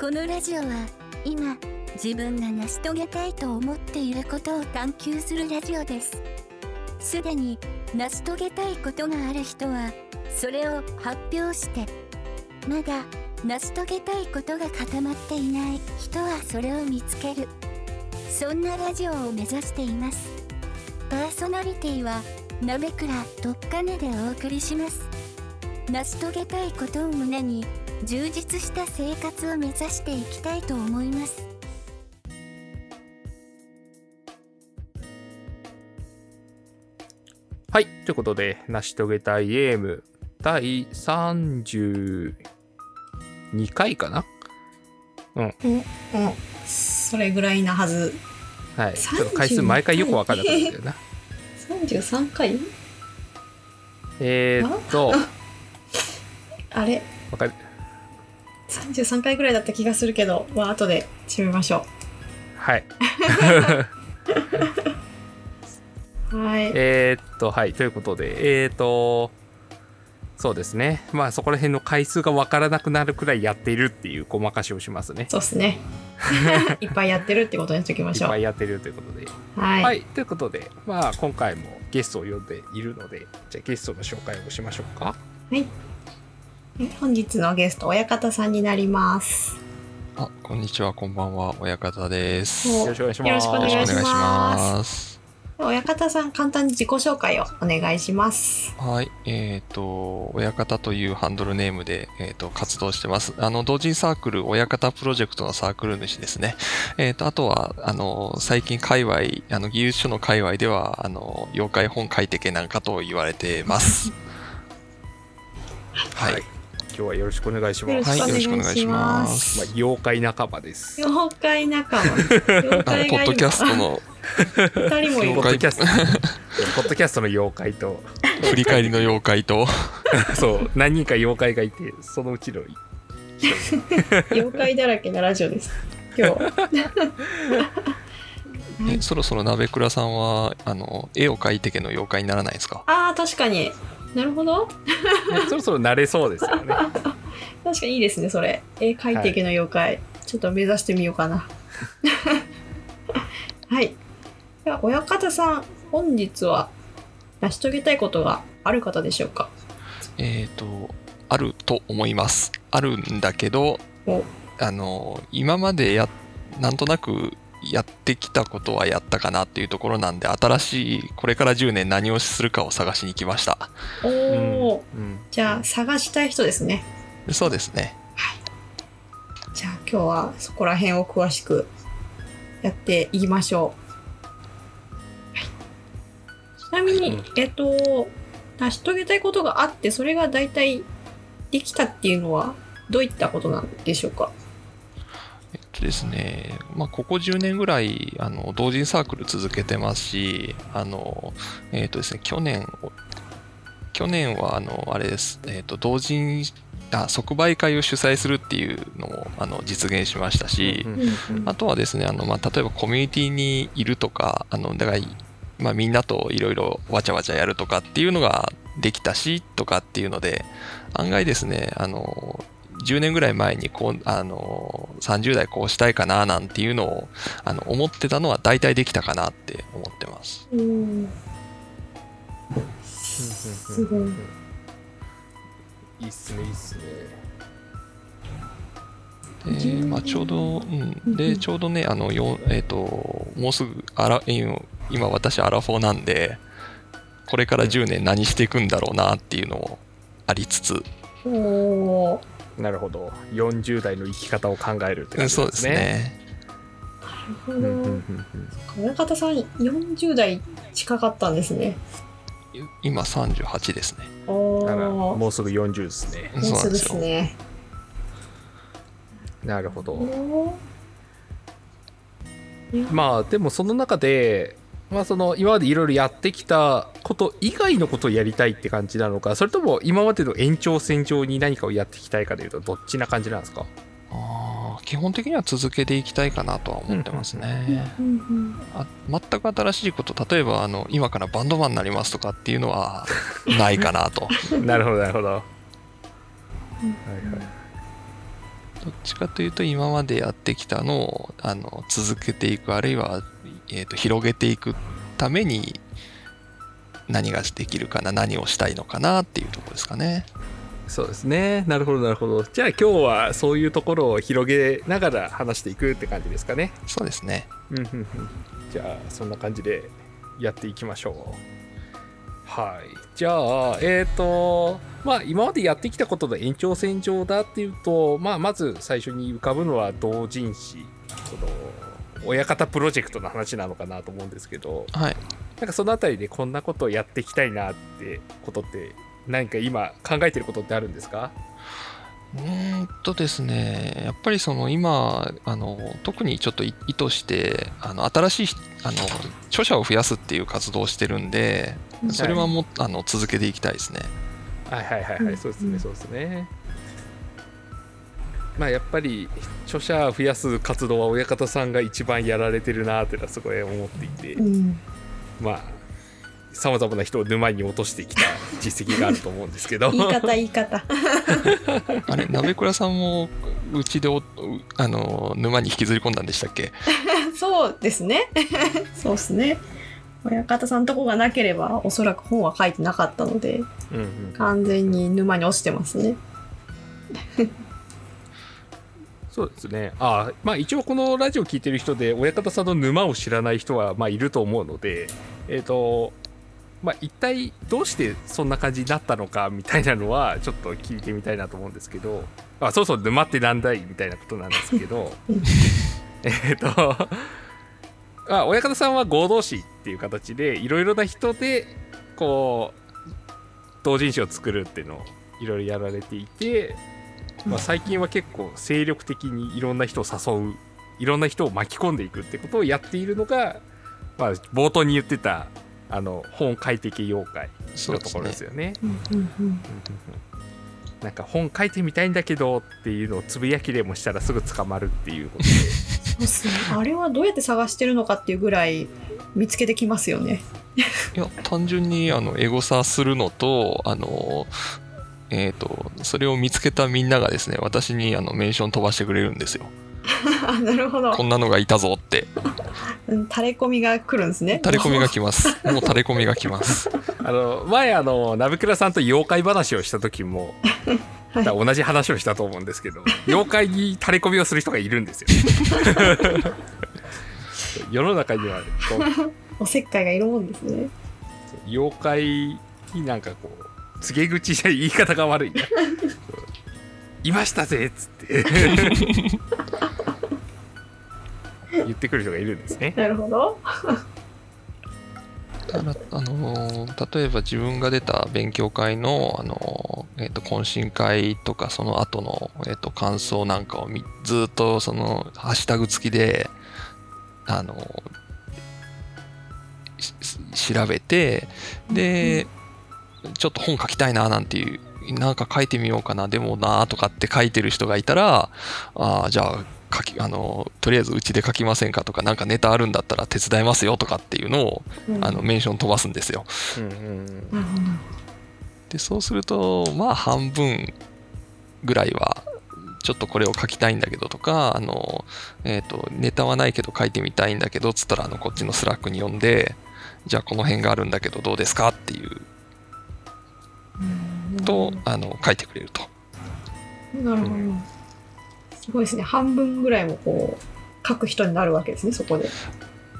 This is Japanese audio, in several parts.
このラジオは今自分が成し遂げたいと思っていることを探求するラジオです。すでに成し遂げたいことがある人はそれを発表してまだ成し遂げたいことが固まっていない人はそれを見つける。そんなラジオを目指しています。パーソナリティは鍋倉とっかねでお送りします。成し遂げたいことを胸に充実した生活を目指していきたいと思いますはい。ということで、成し遂げたいゲーム第32回かな？うん、うん、それぐらいなはず。はい。ちょっと回数毎回よくわかんなかったんだよな。33回？えーっと、あれ？わかる。33回ぐらいだった気がするけど、まあ後で締めましょはい。う。はい。えーっと、はい。ということで、えーっと、そうですね。まあそこら辺の回数がわからなくなるくらいやっているっていうごまかしをしますね。そうっすね。いっぱいやってるってことにしておきまいっしょう。はい。ぱいやってるということで。はい。ということで、まあ今回もゲストを呼んでいるので、じゃあゲストの紹介をしましょうか。え本日のゲスト、親方さんになります。あ、こんにちは、こんばんは、親方です。およよろしくお願いします。よろしくお願いしますろしくお願いします。親方さん、簡単に自己紹介をお願いします。はい、えっ、と、親方というハンドルネームで、えっ、と、活動してます。あの、同人サークル、親方プロジェクトのサークル主ですね。えっ、と、あとは、あの、最近界隈、あの、技術書の界隈では、あの、妖怪本書いてけなんかと言われてます。はい。はい今日はよろしくお願いしよろます。はい、よろしくお願いしままあす。、妖怪仲間です。妖怪仲間。妖 あ怪がポッドキャスト今、の二人もいるポッドキャスト、ポッドキャストの妖怪と、振り返りの妖怪と、そう、何人か妖怪がいて、そのうちの妖怪だらけなラジオです。今日。えそろそろ鍋倉さんは、あの、絵を描いてけの妖怪にならないですか？ああ、確かに。なるほど。ねそろそろ慣れそうですよね。確かにいいですね、それ。絵描いていけの妖怪。ちょっと目指してみようかな。はい。では、親方さん、本日は成し遂げたいことがある方でしょうか？えっ、と、あると思います。あるんだけどお、あの、今までや、なんとなくやってきたことはやったかなっていうところなんで、新しい、これから10年何をするかを探しに来ました。おお、うんじゃあ、探したい人ですね。そうですね。じゃあ、今日はそこら辺を詳しくやっていきましょう。はい、ちなみに、うんえっと、成し遂げたいことがあって、それが大体できたっていうのは、どういったことなんでしょうか？えっとですね、まあ、ここ10年ぐらい、あの、同人サークル続けてますし、あの、えっとですね、去年、去年は、あの、あれです、えっと、同人、あ、即売会を主催するっていうのも、あの、実現しましたし、あとはですね、あの、まあ、例えばコミュニティにいるとか、あの、だから、まあ、みんなといろいろわちゃわちゃやるとかっていうのができたし、とかっていうので、案外ですね、あの、10年ぐらい前にこう、あの、30代こうしたいかななんていうのを、あの、思ってたのは大体できたかなって思ってます。うんすごい。いいっすね、いいっすね。で、まあ、ちょうど、うん。で、ちょうどね、あの、よえっ、と、もうすぐ、あら、今、今私アラフォーなんで、これから10年何していくんだろうなっていうのもありつつ、おおなるほど。40代の生き方を考えるって感じそうですね。なるほど。うんうんうんうん親方さん、40代近かったんですね。今38ですね。おだからお。もうすぐ40ですね。もうすぐですね。なるほど。まあでもその中で、まあ、その今までいろいろやってきたこと以外のことをやりたいって感じなのかそれとも今までの延長線上に何かをやっていきたいかというとどっちな感じなんですか？あー基本的には続けていきたいかなとは思ってますね。うんうんあ全く新しいこと、例えばあの今からバンドマンになりますとかっていうのはないかなと。なるほどなるほど、はいはいどっちかというと今までやってきたのをあの続けていくあるいは、えー、と広げていくために何ができるかな何をしたいのかなっていうところですかね。そうですね。なるほどなるほど。じゃあ今日はそういうところを広げながら話していくって感じですかね。そうですね。うんうんうん。じゃあそんな感じでやっていきましょう。はい。じゃあえっ、とまあ今までやってきたことの延長線上だっていうとまあまず最初に浮かぶのは同人誌。その親方プロジェクトの話なのかなと思うんですけどはい。なんかそのあたりでこんなことをやっていきたいなってことって何か今考えてることってあるんですか？うーんとですね、やっぱりその今、あの特にちょっと意意図して、あの新しいあの著者を増やすっていう活動をしてるんで、それはも、あの続けていきたいですね。はいはいはいはい、うんそうですうん。ねそうですねまあやっぱり著者増やす活動は親方さんが一番やられてるなっていうのはすごい思っていて、うん。まあさまざまな人を沼に落としてきた実績があると思うんですけど言い方言い方。あれ、鍋倉さんもうちであの沼に引きずり込んだんでしたっけ？そうですね。そうですね。親方さんとこがなければおそらく本は書いてなかったのでうんうん完全に沼に落ちてますね。そうですね。あまあ一応このラジオ聞いてる人で親方さんの沼を知らない人はまあいると思うのでえっ、とまあ一体どうしてそんな感じになったのかみたいなのはちょっと聞いてみたいなと思うんですけどあそうそう沼ってなんだいみたいなことなんですけど えっとあ親方さんは合同誌っていう形でいろいろな人でこう同人誌を作るっていうのをいろいろやられていて、まあ、最近は結構精力的にいろんな人を誘ういろんな人を巻き込んでいくってことをやっているのが、まあ、冒頭に言ってたあの本書いてけ妖怪のところですよね。なんか本書いてみたいんだけどっていうのをつぶやきでもしたらすぐ捕まるっていうことでそうっすね。あれはどうやって探してるのかっていうぐらい見つけてきますよね。いや、単純にあのエゴサするのと、あのえー、とそれを見つけたみんながですね私にあのメンション飛ばしてくれるんですよあ なるほどこ。んなのがいたぞってうん 垂れ込みが来るんですね。垂れ込みが来ます もう垂れ込みが来ますあの前あの鍋倉さんと妖怪話をした時も、はい同じ話をしたと思うんですけど妖怪に垂れ込みをする人がいるんですよ世の中にはこうおせっかいがいるもんですね。妖怪になんかこう告げ口じゃ言い方が悪いないましたぜっつって。言ってくる人がいるんですね。なるほど。ただあのー例えば自分が出た勉強会の、あのーえっと懇親会とかその後の、えっと感想なんかをみずっとそのハッシュタグ付きで、あの調べてで、ちょっと本書きたいななんていうなんか書いてみようかなでもなとかって書いてる人がいたらあーじゃあ書きあのとりあえずうちで書きませんかとかなんかネタあるんだったら手伝いますよとかっていうのをうんあのメンション飛ばすんですよ。うんうんでそうするとまあ半分ぐらいはちょっとこれを書きたいんだけどとかあの、えー、とネタはないけど書いてみたいんだけどつったらあのこっちのスラックに呼んでじゃあこの辺があるんだけどどうですかっていううんとあの書いてくれると。なるほど。すごいですね。半分ぐらいもこう書く人になるわけですね。そこで。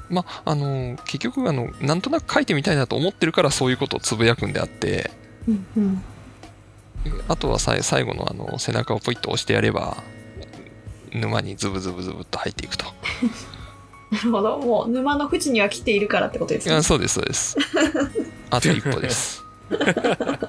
まああの結局あのなんとなく書いてみたいなと思ってるからそういうことをつぶやくんであってうんうん。あとはさい最後のあの背中をポイッと押してやれば沼にズブズブズブっと入っていくと。なるほど。もう沼の縁には来ているからってことですね。そうですそうです。あと一歩です。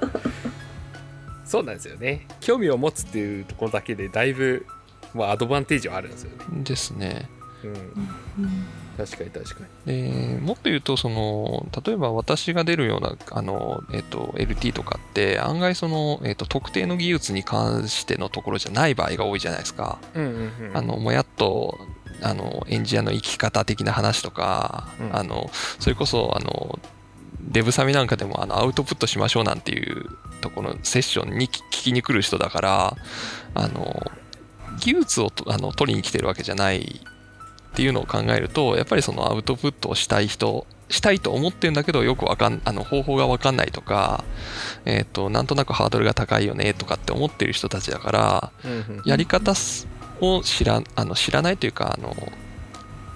そうなんですよね。興味を持つっていうところだけでだいぶ、まあ、アドバンテージはあるんですよね、ですね。うん、うん確かに確かに。でもっと言うとその例えば私が出るようなあの、えっと LT とかって案外その、えっと特定の技術に関してのところじゃない場合が多いじゃないですか。うんうんうん。あのもやっとあのエンジニアの生き方的な話とか、うん。あのそれこそあのデブサミなんかでもあのアウトプットしましょうなんていうところのセッションに聞きに来る人だからあの技術をとあの取りに来てるわけじゃないっていうのを考えるとやっぱりそのアウトプットをしたい人したいと思ってるんだけどよくわかんあの方法が分かんないとか、えー、となんとなくハードルが高いよねとかって思ってる人たちだからやり方を知らあの知らないというかあの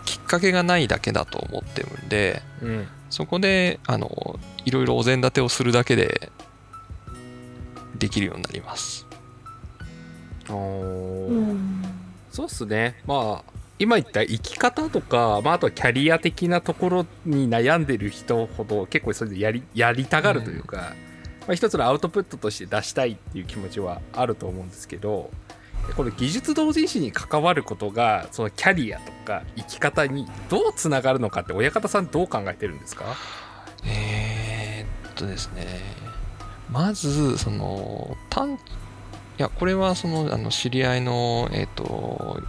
きっかけがないだけだと思ってるんでうんそこであのいろいろお膳立てをするだけでできるようになります。おー。うん。そうっすね。まあ今言った生き方とか、まあ、あとはキャリア的なところに悩んでる人ほど結構それでやりやりたがるというか、まあ、一つのアウトプットとして出したいっていう気持ちはあると思うんですけどこの技術同人誌に関わることがそのキャリアとか生き方にどうつながるのかって親方さんどう考えてるんですか？えーっとですね。まずその単いやこれはそのあの知り合いのえーっと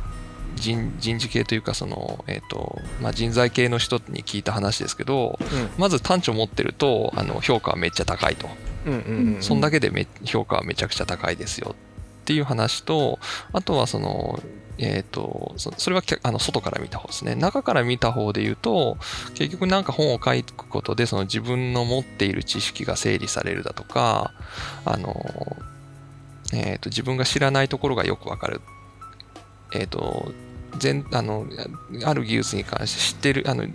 人人事系というかその、えーっとまあ、人材系の人に聞いた話ですけどまず単調持ってるとあの評価はめっちゃ高いと、うんうんうんうん。そんだけでめ評価はめちゃくちゃ高いですよっていう話とあとはそのえー、とそれはあの外から見た方ですね。中から見た方で言うと結局なんか本を書くことでその自分の持っている知識が整理されるだとかあの、えー、と自分が知らないところがよくわかる。えっ、と全あのある技術に関して知ってるあの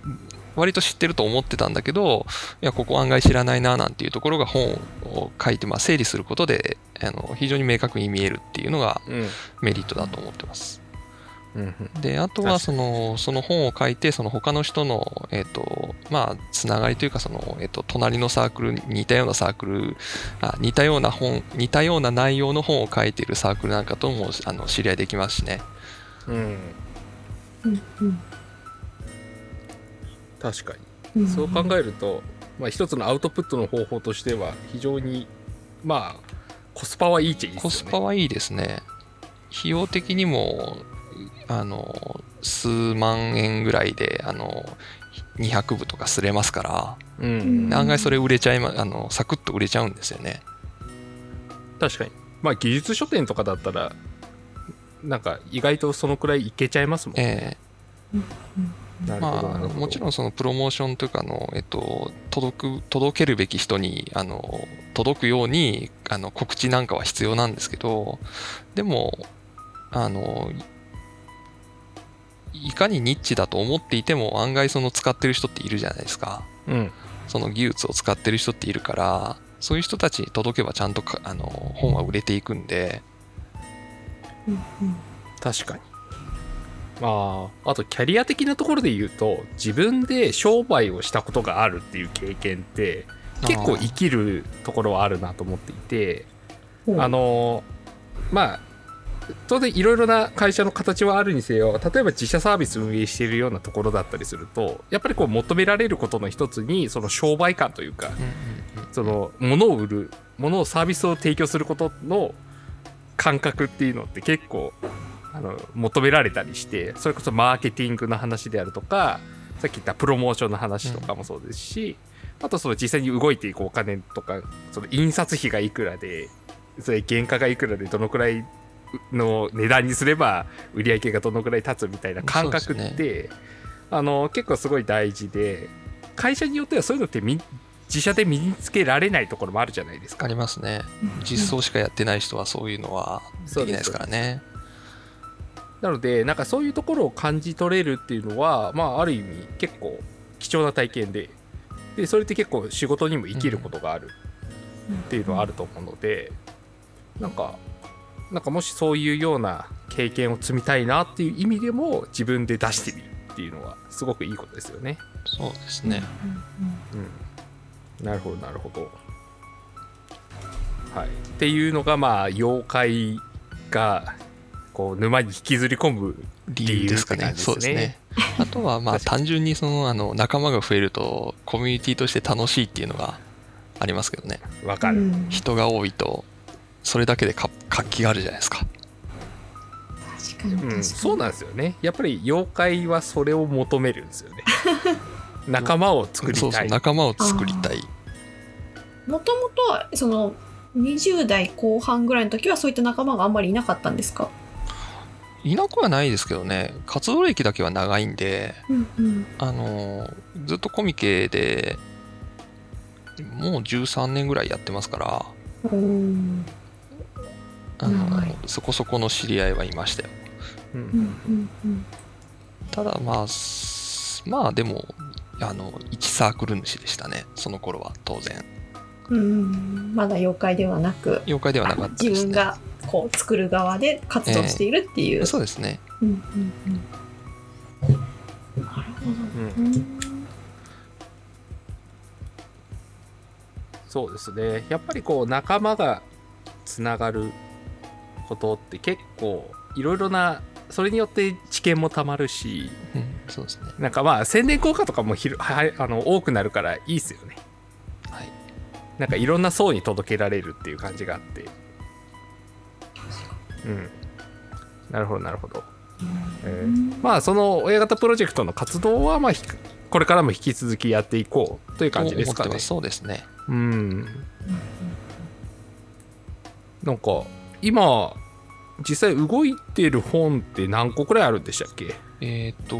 割と知ってると思ってたんだけどいやここ案外知らないななんていうところが本を書いて、まあ、整理することであの非常に明確に見えるっていうのがうん。メリットだと思ってます。うんうん。であとはそのその本を書いてその他の人の、えっとまあ、つながりというかその、えっと隣のサークルに似たようなサークルあ似たような本似たような内容の本を書いているサークルなんかともあの知り合いできますしね。うん。うんうん。確かうんにそう考えると、まあ、一つのアウトプットの方法としては非常にまあコスパはいいっちゃいいですよね。コスパはいいですね。費用的にもあの数万円ぐらいであの200部とかすれますから。うん。うん案外それ売れちゃいまあのサクッと売れちゃうんですよね。確かに。まあ技術書店とかだったらなんか意外とそのくらいいけちゃいますもんね、えなるほえまあもちろんそのプロモーションというかあの、えっと、届く届けるべき人にあの届くようにあの告知なんかは必要なんですけどでもあのいかにニッチだと思っていても案外その使ってる人っているじゃないですか。うん。その技術を使ってる人っているからそういう人たちに届けばちゃんとかあの本は売れていくんで。うんうん。確かに。まああとキャリア的なところで言うと自分で商売をしたことがあるっていう経験って結構生きるところはあるなと思っていてあのまあ当然いろいろな会社の形はあるにせよ例えば自社サービス運営しているようなところだったりするとやっぱりこう求められることの一つにその商売感というかその物を売る物をサービスを提供することの感覚っていうのって結構あの求められたりしてそれこそマーケティングの話であるとかさっき言ったプロモーションの話とかもそうですし、あとその実際に動いていくお金とかその印刷費がいくらでそれ原価がいくらでどのくらいの値段にすれば売り上げがどのくらい立つみたいな感覚って、そうであの結構すごい大事で会社によってはそういうのってみ自社で身につけられないところもあるじゃないですかあ。りますね実装しかやってない人はそういうのはできないですからね。なのでなんかそういうところを感じ取れるっていうのはまあある意味結構貴重な体験ででそれって結構仕事にも生きることがあるっていうのはあると思うので、なんかなんかもしそういうような経験を積みたいなっていう意味でも自分で出してみるっていうのはすごくいいことですよね。そうですね。うん、なるほどなるほど。はい、っていうのがまあ妖怪がこう沼に引きずり込む理由ですかね。理由ってそうですね。ね。あとはまあ単純にそのあの仲間が増えるとコミュニティとして楽しいっていうのがありますけどね。わかる、うん。人が多いとそれだけでか活気があるじゃないですか。確かに。確かに、うん、そうなんですよね。やっぱり妖怪はそれを求めるんですよね。仲間を作りそうそうたい仲間を作りたい。もともとその20代後半ぐらいの時はそういった仲間があんまりいなかったんですか？いなくはないですけどね活動歴だけは長いんでうんうん。あのずっとコミケでもう13年ぐらいやってますからうんあのそこそこの知り合いはいましたよ。うん。うんうんうん。ただまあすまあでもあの一サークル主でしたねその頃は当然。うん。まだ妖怪ではなく妖怪ではなかったですね。自分がこう作る側で活動しているっていう。そうですね。うん。うんうんなるほど。うんうんそうですね。やっぱりこう仲間がつながることって結構いろいろなそれによって知見もたまるしうんそうですね。なんかまあ宣伝効果とかもひるは あの多くなるからいいっすよね。はい。なんかいろんな層に届けられるっていう感じがあってうん。なるほどなるほど、えーまあその親方プロジェクトの活動はまあひこれからも引き続きやっていこうという感じですかね。そうですね。うん。なんか今実際動いてる本って何個くらいあるんでしたっけ？えっ、と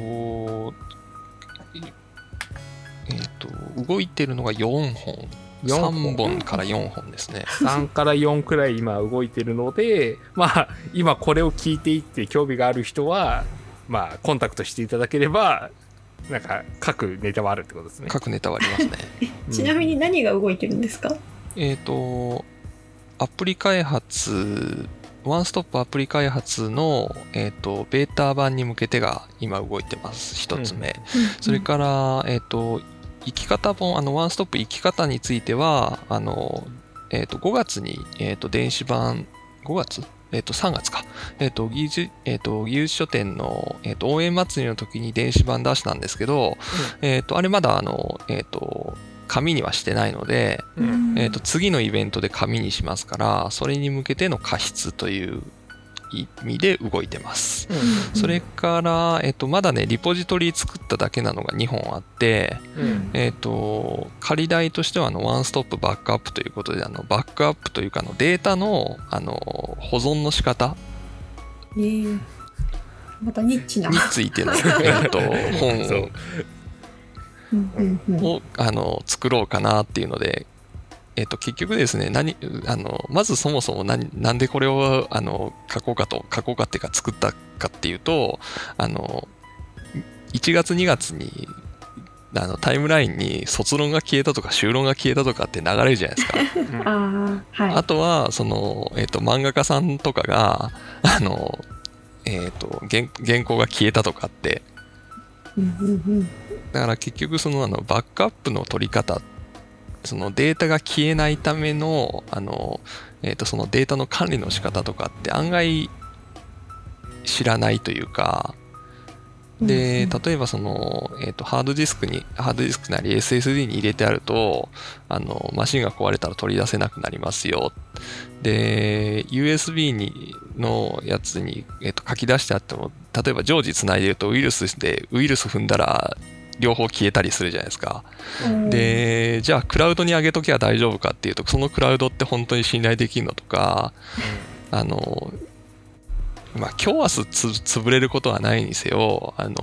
えっ、と動いてるのが4本四本3本。から4本ですね。3から4くらい今動いてるのでまあ今これを聞いていって興味がある人はまあコンタクトしていただければなんか各ネタはあるってことですね。各ネタはありますね。ちなみに何が動いてるんですか？えっとアプリ開発ワンストップアプリ開発の、えー、とベータ版に向けてが今動いてます。一つ目、それから、えっ、と、生き方本、あの、ワンストップ生き方については、あの、えっ、と、5月に、えっ、と、電子版、5月？えっ、と、3月か。えっ、と、技術、えっ、と、技術書店の、えっ、と、応援祭りの時に電子版出したんですけど、えっ、と、あれまだ、あの、えっ、と、紙にはしてないので、うん。えっ、と、次のイベントで紙にしますから、それに向けての加筆という意味で動いてます。それから、えっと、まだね、リポジトリ作っただけなのが2本あって、うん。えっと、仮代としては、あの、ワンストップバックアップということで、あの、バックアップというか、あの、データの、あの、保存の仕方えー。またニッチな。についての、えっと、本ををあの作ろうかなっていうので、えっと、結局ですね何あのまずそもそも何なんでこれをあの書こうかと書こうかっていうか作ったかっていうとあの1月2月にあのタイムラインに卒論が消えたとか修論が消えたとかって流れるじゃないですか。ああはい。あとはその、えっと漫画家さんとかがあの、えっと原原稿が消えたとかってだから結局そのあのバックアップの取り方そのデータが消えないためのあの、えー、とそのデータの管理の仕方とかって案外知らないというかで例えばその、えー、とハードディスクにハードディスクなり SSD に入れてあるとあのマシンが壊れたら取り出せなくなりますよ。で USB にのやつに、えー、と書き出してあっても例えば常時つないでるとウイルスでウイルス踏んだら両方消えたりするじゃないですか。うん。で、じゃあクラウドに上げときゃ大丈夫かっていうと、そのクラウドって本当に信頼できるのとか、あの、まあ、今日明日つ潰れることはないにせよ、あの、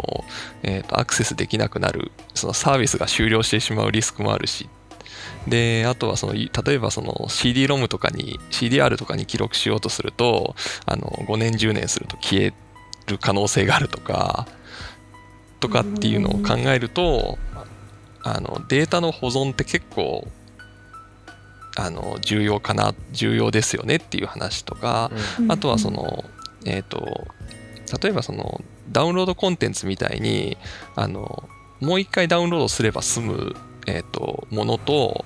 えっ、と、アクセスできなくなる、そのサービスが終了してしまうリスクもあるし、で、あとはその、い例えばその CD-ROM とかに、CDR とかに記録しようとすると、あの、5年10年すると消える可能性があるとか、とかっていうのを考えると、あのデータの保存って結構あの重要かな重要ですよねっていう話とか、うん。あとはそのえっ、と例えばそのダウンロードコンテンツみたいにあのもう一回ダウンロードすれば済む、えー、とものと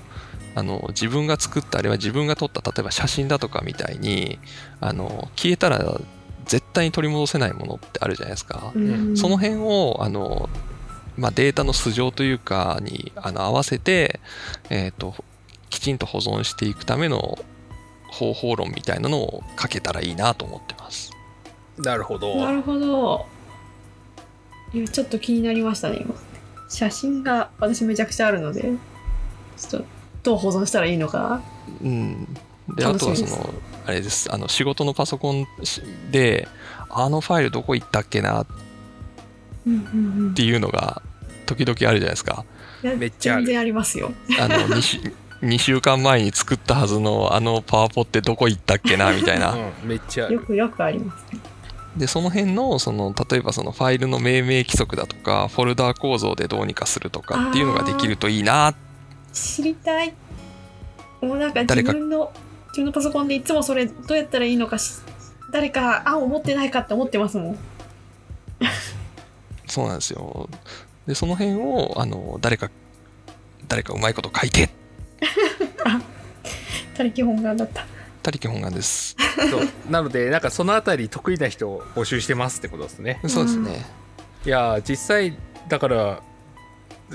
あの自分が作ったあれは自分が撮った例えば写真だとかみたいにあの消えたら絶対に取り戻せないものってあるじゃないですか。うんその辺をあの、まあ、データの素性というかにあの合わせて、えー、ときちんと保存していくための方法論みたいなのを書けたらいいなと思ってます。なるほど。なるほど。いや、ちょっと気になりましたね、今。写真が私めちゃくちゃあるので、ちょっとどう保存したらいいのか。うん、であとはそのあれです。あの仕事のパソコンであのファイルどこ行ったっけな？っていうのが時々あるじゃないですか。いやめっちゃある。全然ありますよ。あの 2, 週2週間前に作ったはずのあのパワポってどこ行ったっけな？みたいな。うん、めっちゃある。よくよくあります。でその辺のその例えばそのファイルの命名規則だとかフォルダー構造でどうにかするとかっていうのができるといいな。知りたい。もうなんか自分の自分のパソコンでいつもそれどうやったらいいのかし誰か案を持ってないかって思ってますもん。そうなんですよ。でその辺をあの誰か誰かうまいこと書いて。他力本願だった。たり基本願です。そう。なのでなんかそのあたり得意な人を募集してますってことですね。そうですね。いやー実際だから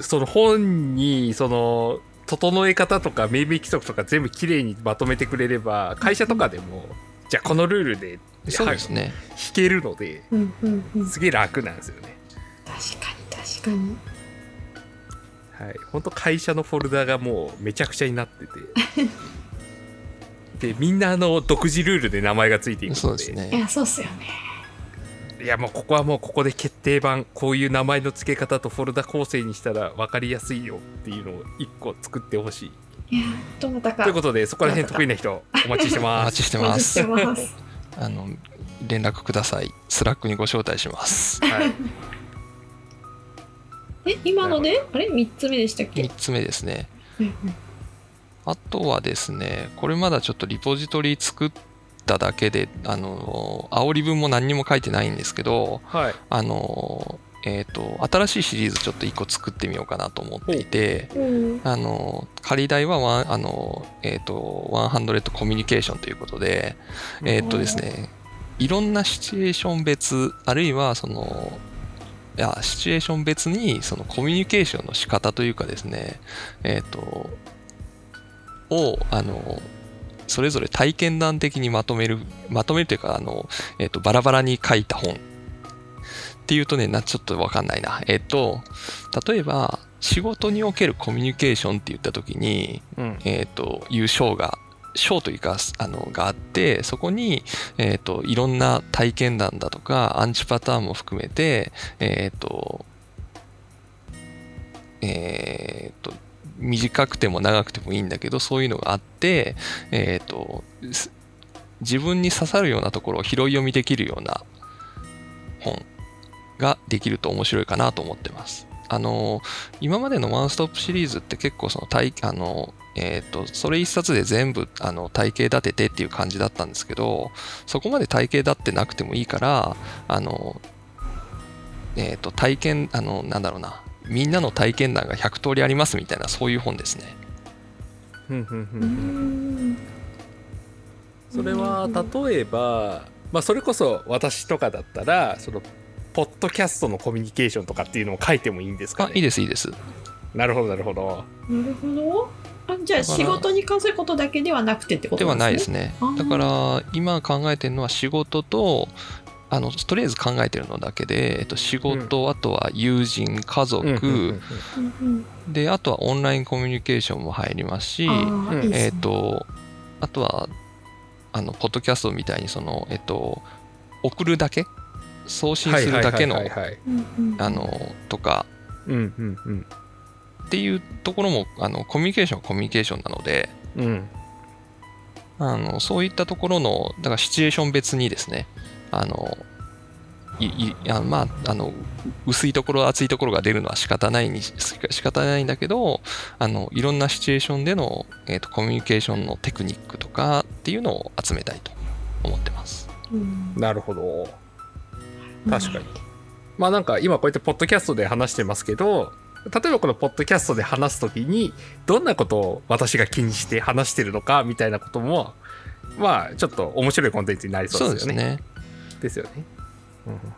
その本にその整え方とか命名規則とか全部きれいにまとめてくれれば会社とかでもじゃあこのルールでそうですね弾けるのでうんうんうん。すげえ楽なんですよね確かに確かに。はい本当会社のフォルダがもうめちゃくちゃになってて でみんなあの独自ルールで名前がついていくのでそうですねいやそうっすよね。いやもうここはもうここで決定版こういう名前の付け方とフォルダ構成にしたら分かりやすいよっていうのを1個作ってほしい。いやどなたか。ということでそこら辺得意な人お待ちしておます。待ちしておます。待ちしてます。あの連絡ください。スラックにご招待します。はい、え今のであれ？三つ目でしたっけ？3？つ目ですね。うんうん。あとはですねこれまだちょっとリポジトリ作っただけであの煽り文も何にも書いてないんですけどはい、あのえっ、と新しいシリーズちょっと1個作ってみようかなと思っていてうん。あの仮題はワンあのえっ、と100コミュニケーションということでえっ、とですねいろんなシチュエーション別あるいはそのいやシチュエーション別にそのコミュニケーションの仕方というかですねえっ、とをあのそれぞれ体験談的にまとめるまとめるというかあの、えっとバラバラに書いた本。っていうとねなちょっとわかんないな。えっ、と例えば仕事におけるコミュニケーションって言った時にうん。えー、という章が章というかあのがあってそこに、えー、といろんな体験談だとかアンチパターンも含めてえっ、とえー、と短くても長くてもいいんだけどそういうのがあってえっ、と自分に刺さるようなところを拾い読みできるような本ができると面白いかなと思ってます。あの今までのワンストップシリーズって結構その体あのえー、とそれ一冊で全部あの体系立ててっていう感じだったんですけどそこまで体系立ってなくてもいいからあの、えー、と体験あのなんだろうなみんなの体験談が100通りありますみたいなそういう本ですね。それは例えば、まあ、それこそ私とかだったらそのポッドキャストのコミュニケーションとかっていうのを書いてもいいんですか、あね、いいですいいです。なるほどなるほど。なるほど。あじゃあ仕事に関することだけではなくてってことではないですね。だから今考えてるのは仕事とあのとりあえず考えてるのだけで、えっと、仕事、あとは友人家族、うんうんうんうん。うんであとはオンラインコミュニケーションも入りますしえっ、とあとはあのポッドキャストみたいにそのえっ、と送るだけ？送信するだけのとか。うんうんうん。っていうところもあのコミュニケーションはコミュニケーションなのでうん。あのそういったところのだからシチュエーション別にですねあのいいあまああの薄いところ厚いところが出るのは仕方ないにし仕方ないんだけどあのいろんなシチュエーションでの、えー、とコミュニケーションのテクニックとかっていうのを集めたいと思ってます。うんなるほど確かにまあなんか今こうやってポッドキャストで話してますけど例えばこのポッドキャストで話すときにどんなことを私が気にして話してるのかみたいなこともまあちょっと面白いコンテンツになりそうですよね。ね。ですよね。うんうんうん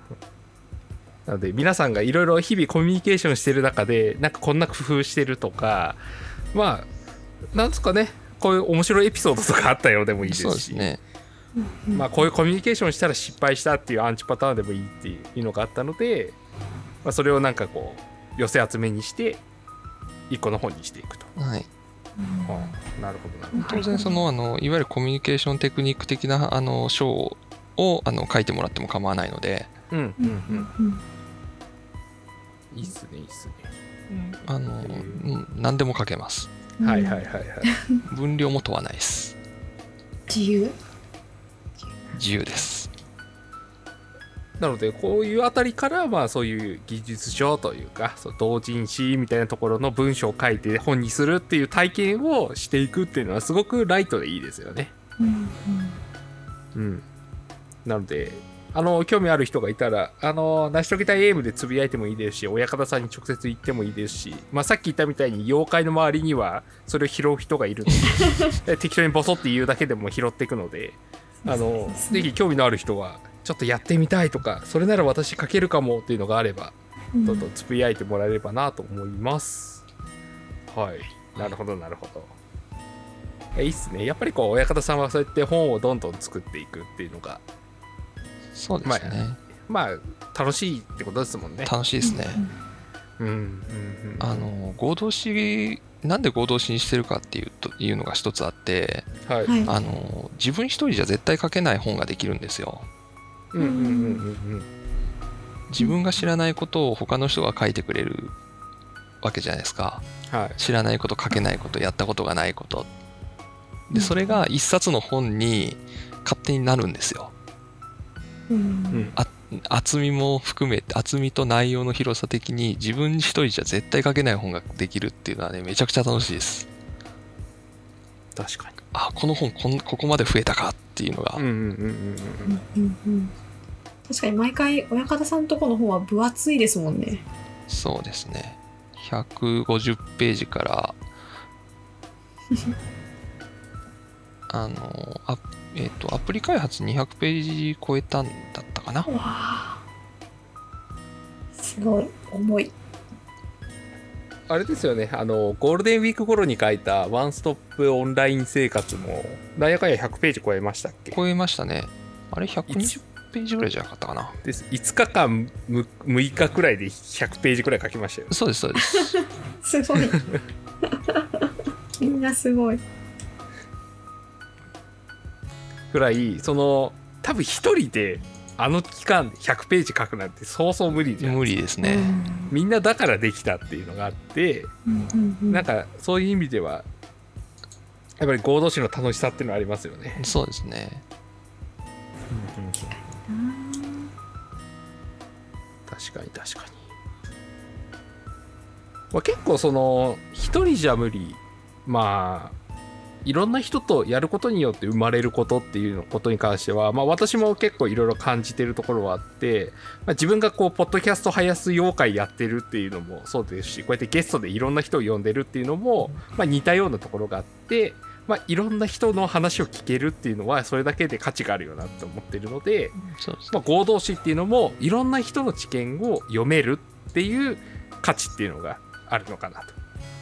なので皆さんがいろいろ日々コミュニケーションしてる中でなんかこんな工夫してるとかまあなんですかねこういう面白いエピソードとかあったようでもいいですし。まあ、こういうコミュニケーションしたら失敗したっていうアンチパターンでもいいっていうのがあったので、まあ、それをなんかこう寄せ集めにして一個の本にしていくと。はい。うんなるほどなるほ当然そのあのいわゆるコミュニケーションテクニック的なあの章をあの書いてもらっても構わないので。どうん。ううん。んうんうんいいっすねいいっすね。あの、う。ん、何でも書けます。うんはいはいはいはい。分量も問わないです。自由？自由です。なのでこういうあたりからまあそういう技術書というかそう同人誌みたいなところの文章を書いて本にするっていう体験をしていくっていうのはすごくライトでいいですよね。うん。うんなのであの興味ある人がいたらあの成し遂げたいエイムでつぶやいてもいいですし親方さんに直接言ってもいいですし、まあ、さっき言ったみたいに妖怪の周りにはそれを拾う人がいるので 適当にボソって言うだけでも拾っていくのであのぜひ興味のある人はちょっとやってみたいとかそれなら私書けるかもっていうのがあればうんどんどんつぶやいてもらえればなと思います。はい。なるほど、なるほど。いいっすね。やっぱりこう、親方さんはそうやって本をどんどん作っていくっていうのが、そうですね、まあ、楽しいってことですもんね。楽しいですね、うん、うん、うん。あの合同誌なんで合同誌にしてるかっていうというのが一つあってはい。はいあの自分一人じゃ絶対書けない本ができるんですようん、うん、うん、うん。自分が知らないことを他の人が書いてくれるわけじゃないですかはい。知らないこと書けないことやったことがないことうんでそれが一冊の本に勝手になるんですよううんん。厚みも含めて厚みと内容の広さ的に自分一人じゃ絶対書けない本ができるっていうのはねめちゃくちゃ楽しいです確かに。あこの本こんここまで増えたかっていうのが、うん、うん、うん、うん。うんうんうん確かに毎回親方さんとこの本は分厚いですもんねそうですね150ページから あのあえっ、とアプリ開発200ページ超えたんだったかな。わあ。すごい。重い。あれですよね。あの、ゴールデンウィーク頃に書いたワンストップオンライン生活も、なんやかんや100ページ超えましたっけ？超えましたね。あれ120ページぐらいじゃなかったかな。です。5日間む6日くらいで100ページくらい書きましたよ。そうですそうです。すごい。みんなすごいくらいその多分一人であの期間で100ページ書くなんてそうそう無理じゃん。無理ですね、みんなだからできたっていうのがあってうんなんかそういう意味ではやっぱり合同誌の楽しさっていうのはありますよね、そうですね。確かに確かに、まあ、結構その一人じゃ無理。まあいろんな人とやることによって生まれることっていうのことに関しては、まあ、私も結構いろいろ感じてるところはあって、まあ、自分がこうポッドキャストはやす妖怪やってるっていうのもそうですしこうやってゲストでいろんな人を呼んでるっていうのも、まあ、似たようなところがあって、まあ、いろんな人の話を聞けるっていうのはそれだけで価値があるよなって思ってるので、まあ、合同誌っていうのもいろんな人の知見を読めるっていう価値っていうのがあるのかなと。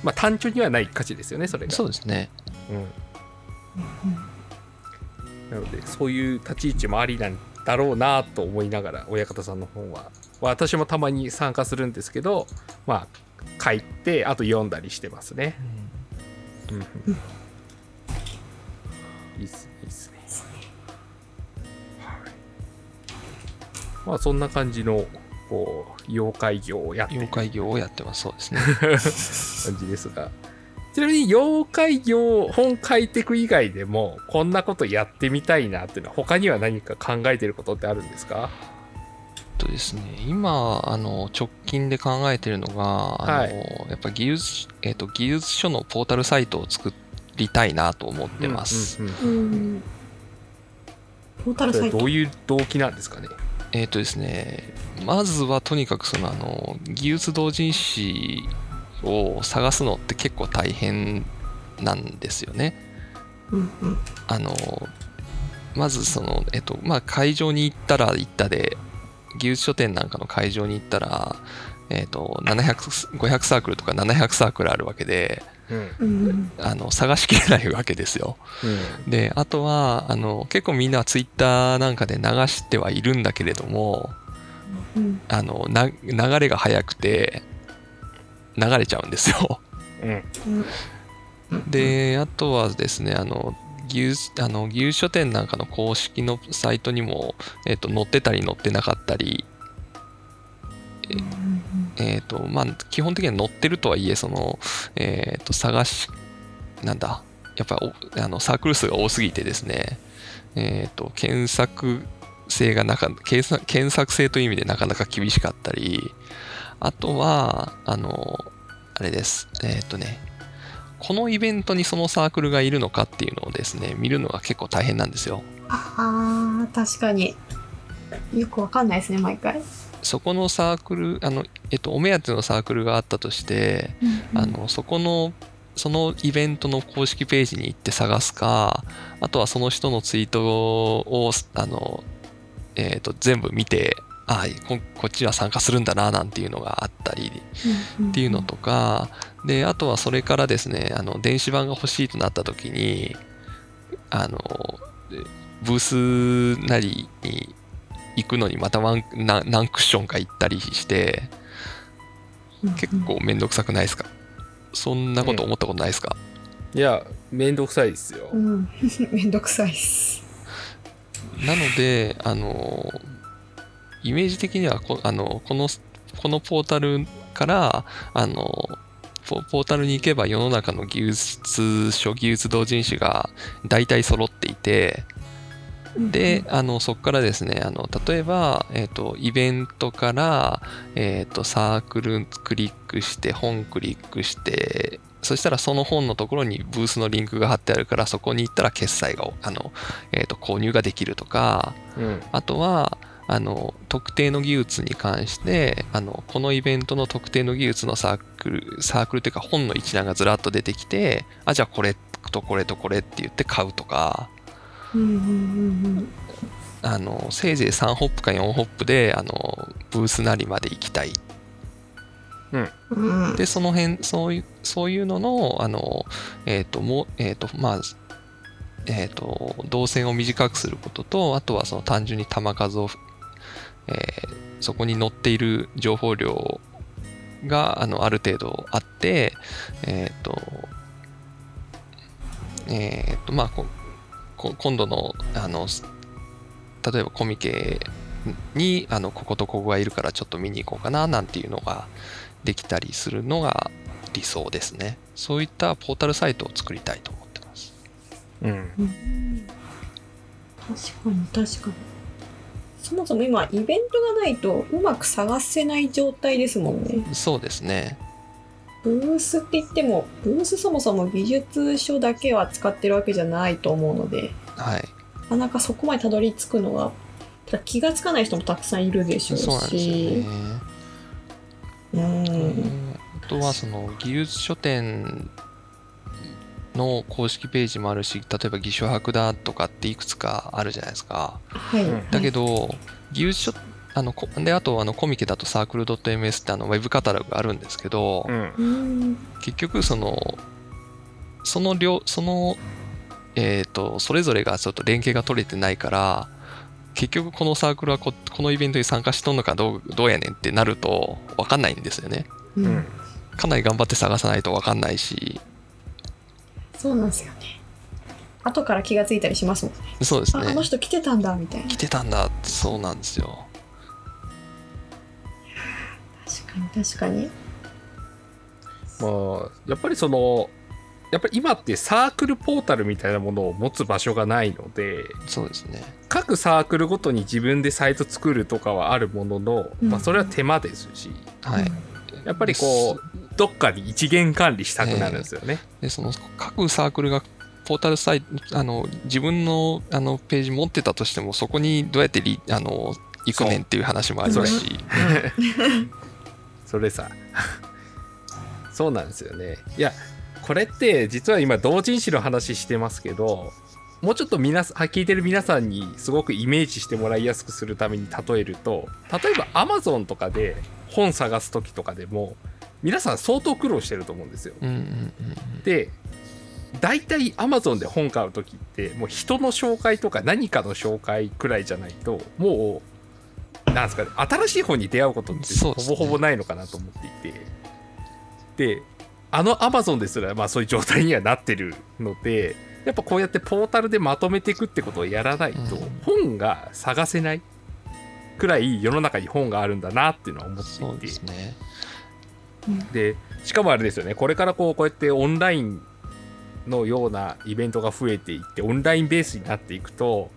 まあ単純にはない価値ですよね、それが。そうですねうん、なので、そういう立ち位置もありなんだろうなと思いながら、親方さんの本は、私もたまに参加するんですけど、まあ、書いて、あと読んだりしてますね。うんうんいいっすね、いいっすね。はい。まあ、そんな感じの、こう、妖怪業をやってる妖怪業をやってますそうですね 感じですが。ちなみに、妖怪業、本書いてく以外でも、こんなことやってみたいなっていうのは、他には何か考えてることってあるんですか？とですね、今あの直近で考えているのが、あのはいやっぱ技術,、えっと技術書のポータルサイトを作りたいなと思ってます。ポータルそサイト。れどういう動機なんですかね？えっ、とですね、まずはとにかくそのあの技術同人誌を探すのって結構大変なんですよね。うんうんあのまずその、えっとまあ、会場に行ったら行ったで技術書店なんかの会場に行ったら、えっと700 500サークルとか700サークルあるわけでうんうんうんあの探しきれないわけですよ。であとはあの結構みんなツイッターなんかで流してはいるんだけれどもうんあのな流れが速くて流れちゃうんですよ。であとはですねあの牛あの牛書店なんかの公式のサイトにも、えー、と載ってたり載ってなかったり、えーとまあ、基本的には載ってるとはいえその、えー、と探しなんだやっぱおあのサークル数が多すぎてですね、えー、と検索性がなか検索検索性という意味でなかなか厳しかったりあとはあのあれです。えっ、とねこのイベントにそのサークルがいるのかっていうのをですね見るのが結構大変なんですよ。あー確かに。よくわかんないですね毎回、そこのサークルあの、えっと、お目当てのサークルがあったとしてあのそこのそのイベントの公式ページに行って探すかあとはその人のツイートをあの、えー、と全部見てあここっちは参加するんだななんていうのがあったりっていうのとかであとはそれからですねあの電子版が欲しいとなった時にあのブースなりに行くのにまたワン何何クッションか行ったりして結構めんどくさくないですか？そんなこと思ったことないですか、いやめんどくさいですよ。うん。めんどくさいっす。なのであのイメージ的にはこあのこのこのポータルからあのポポータルに行けば世の中の技術書技術同人誌が大体揃っていてであのそこからですねあの例えば、えーと、イベントから、えーと、サークルクリックして本クリックしてそしたらその本のところにブースのリンクが貼ってあるからそこに行ったら決済があの、えーと購入ができるとかうん。あとはあの特定の技術に関してあのこのイベントの特定の技術のサークルサークルというか本の一覧がずらっと出てきてあじゃあこれとこれとこれって言って買うとかうんうんうんあのせいぜい3ホップか4ホップであのブースなりまで行きたい。うん。うん。でその辺そういうそういうののあのえっ、ともえっ、とまあえっ、と動線を短くすることとあとはその単純に弾数を、えーそこに載っている情報量があのある程度あってえっ、とえっ、とまあここ今度のあの例えばコミケにあのこことここがいるからちょっと見に行こうかななんていうのができたりするのが理想ですね。そういったポータルサイトを作りたいと思ってます。うん。うん。確かに確かにそもそも今イベントがないとうまく探せない状態ですもんね。そうですね。ブースって言ってもブースそもそも技術書だけは使ってるわけじゃないと思うのではい。なかなかそこまでたどり着くのが気がつかない人もたくさんいるでしょうし。そうなんですよね。うん。あとはその技術書店の公式ページもあるし例えば義書博だとかっていくつかあるじゃないですか。はい、うんだけど技術書あのこであとあのコミケだとサークル .ms ってあのウェブカタログがあるんですけど、うん。うん結局そのその量そのえっ、とそれぞれがちょっと連携が取れてないから結局このサークルはここのイベントに参加しとんのかどうどうやねんってなると分かんないんですよね。ううん。んかなり頑張って探さないと分かんないしそうなんですよね。後から気がついたりしますもんね。そうですああのね人来てたんだみたいな。来てたんだそうなんですよ。確かに確かに。まあやっぱりそのやっぱり今ってサークルポータルみたいなものを持つ場所がないのでそうですね。各サークルごとに自分でサイト作るとかはあるものの、うん。まあ、それは手間ですしはい。やっぱりこうどっかに一元管理したくなるんですよね。でその各サークルがポータルサイトあの自分のあのページ持ってたとしてもそこにどうやってリあの行くねんっていう話もありますし。それ。さ。そうなんですよね。いやこれって実は今同人誌の話してますけどもうちょっと皆さん聞いてる皆さんにすごくイメージしてもらいやすくするために例えると例えば Amazon とかで本探す時とかでも皆さん相当苦労してると思うんですよ。うんうんうんで大体 Amazon で本買う時ってもう人の紹介とか何かの紹介くらいじゃないともうなんですかね新しい本に出会うことってほぼほぼないのかなと思っていて。であのアマゾンですら、まあ、そういう状態にはなってるのでやっぱこうやってポータルでまとめていくってことをやらないと、うん。本が探せないくらい世の中に本があるんだなっていうのは思っていて。ですね。でしかもあれですよねこれからこうこうやってオンラインのようなイベントが増えていってオンラインベースになっていくと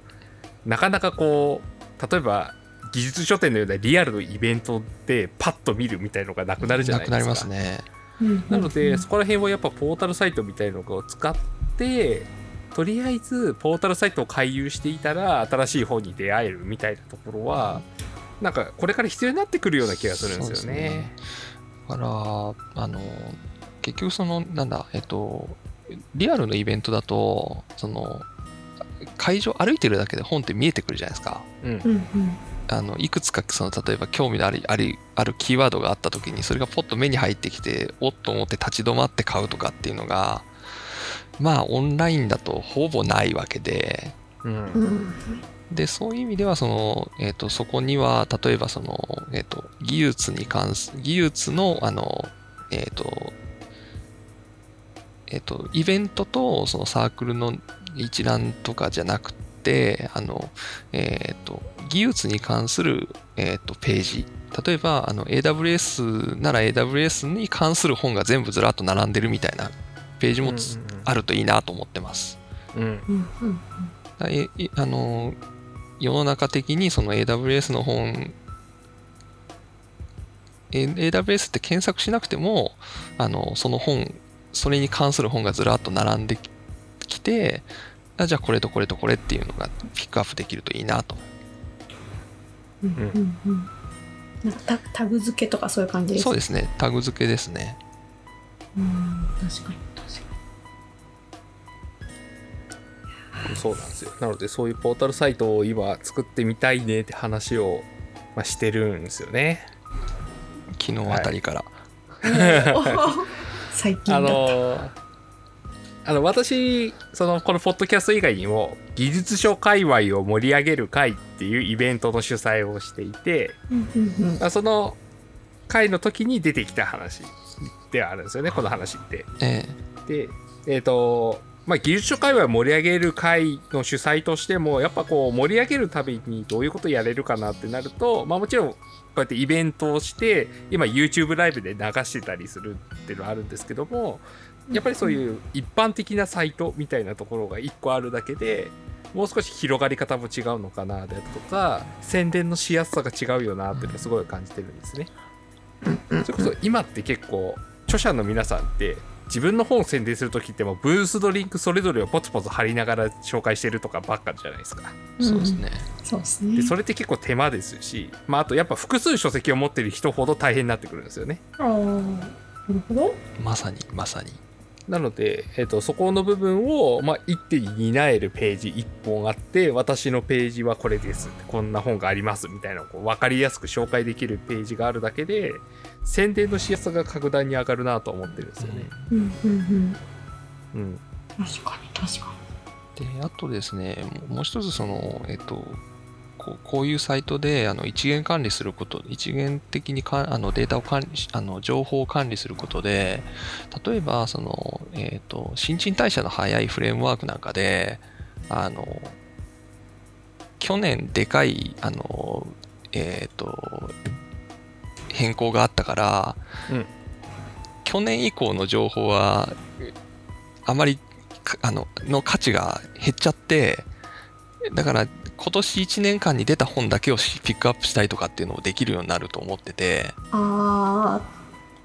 なかなかこう例えば技術書店のようなリアルのイベントでパッと見るみたいのがなくなるじゃないですか。なくなりますね。なので、そこら辺はやっぱポータルサイトみたいなのを使ってとりあえずポータルサイトを回遊していたら新しい本に出会えるみたいなところはなんかこれから必要になってくるような気がするんですよね。だから、あの、結局その、なんだ、えっと、リアルのイベントだと、その、会場歩いてるだけで本って見えてくるじゃないですか。うん。うんうん。あのいくつかその例えば興味のあるあるあるキーワードがあった時にそれがポッと目に入ってきておっと思って立ち止まって買うとかっていうのがまあオンラインだとほぼないわけで。うん。うんでそういう意味ではその、えー、とそこには例えばその、えー、と技術に関す技術のあのえっ、とえっ、とイベントとそのサークルの一覧とかじゃなくてあのえっ、と技術に関する、えー、とページ。例えばあの AWS なら AWS に関する本が全部ずらっと並んでるみたいなページもつあるといいなと思ってます。うん。うんうんだえいあの世の中的にその AWS の本え AWS って検索しなくてもあのその本それに関する本がずらっと並んできてあじゃあこれとこれとこれっていうのがピックアップできるといいなと。うん。うん。うん。なんかタタグ付けとかそういう感じですそうですね。タグ付けですね。うん確かにそうなんですよ。なのでそういうポータルサイトを今作ってみたいねって話を、まあ、してるんですよね。昨日あたりから、におー最近あだった。のーあの私そのこのポッドキャスト以外にも技術書界隈を盛り上げる会っていうイベントの主催をしていてまあその会の時に出てきた話ではあるんですよねこの話って。えでえっ、とまあ技術書界隈を盛り上げる会の主催としてもやっぱこう盛り上げるためにどういうことやれるかなってなるとまあもちろんこうやってイベントをして今 YouTube ライブで流してたりするっていうのはあるんですけどもやっぱりそういう一般的なサイトみたいなところが1個あるだけでもう少し広がり方も違うのかなであるとか宣伝のしやすさが違うよなっていうのはすごい感じてるんですね。それこそ今って結構著者の皆さんって自分の本を宣伝する時ってもうブースとリンクそれぞれをポツポツ貼りながら紹介してるとかばっかじゃないですか。えそうですね、そうですね。でそれって結構手間ですし、まあ、あとやっぱ複数書籍を持ってる人ほど大変になってくるんですよね。あーなるほど。まさにまさに。なので、えっとそこの部分を、まあ、一手に担えるページ1本あって私のページはこれですこんな本がありますみたいなのをこう分かりやすく紹介できるページがあるだけで宣伝のしやすさが格段に上がるなと思ってるんですよね。うんうんうん。うん。確かに確かであとですねもう一つそのえっとこうこういうサイトであの一元管理すること一元的にかあのデータを管理しあの情報を管理することで例えばその、えっと新陳代謝の早いフレームワークなんかであの去年でかいあのえっ、と変更があったから、うん。去年以降の情報はあまりかあのの価値が減っちゃってだから今年1年間に出た本だけをしピックアップしたりとかっていうのをできるようになると思ってて。あ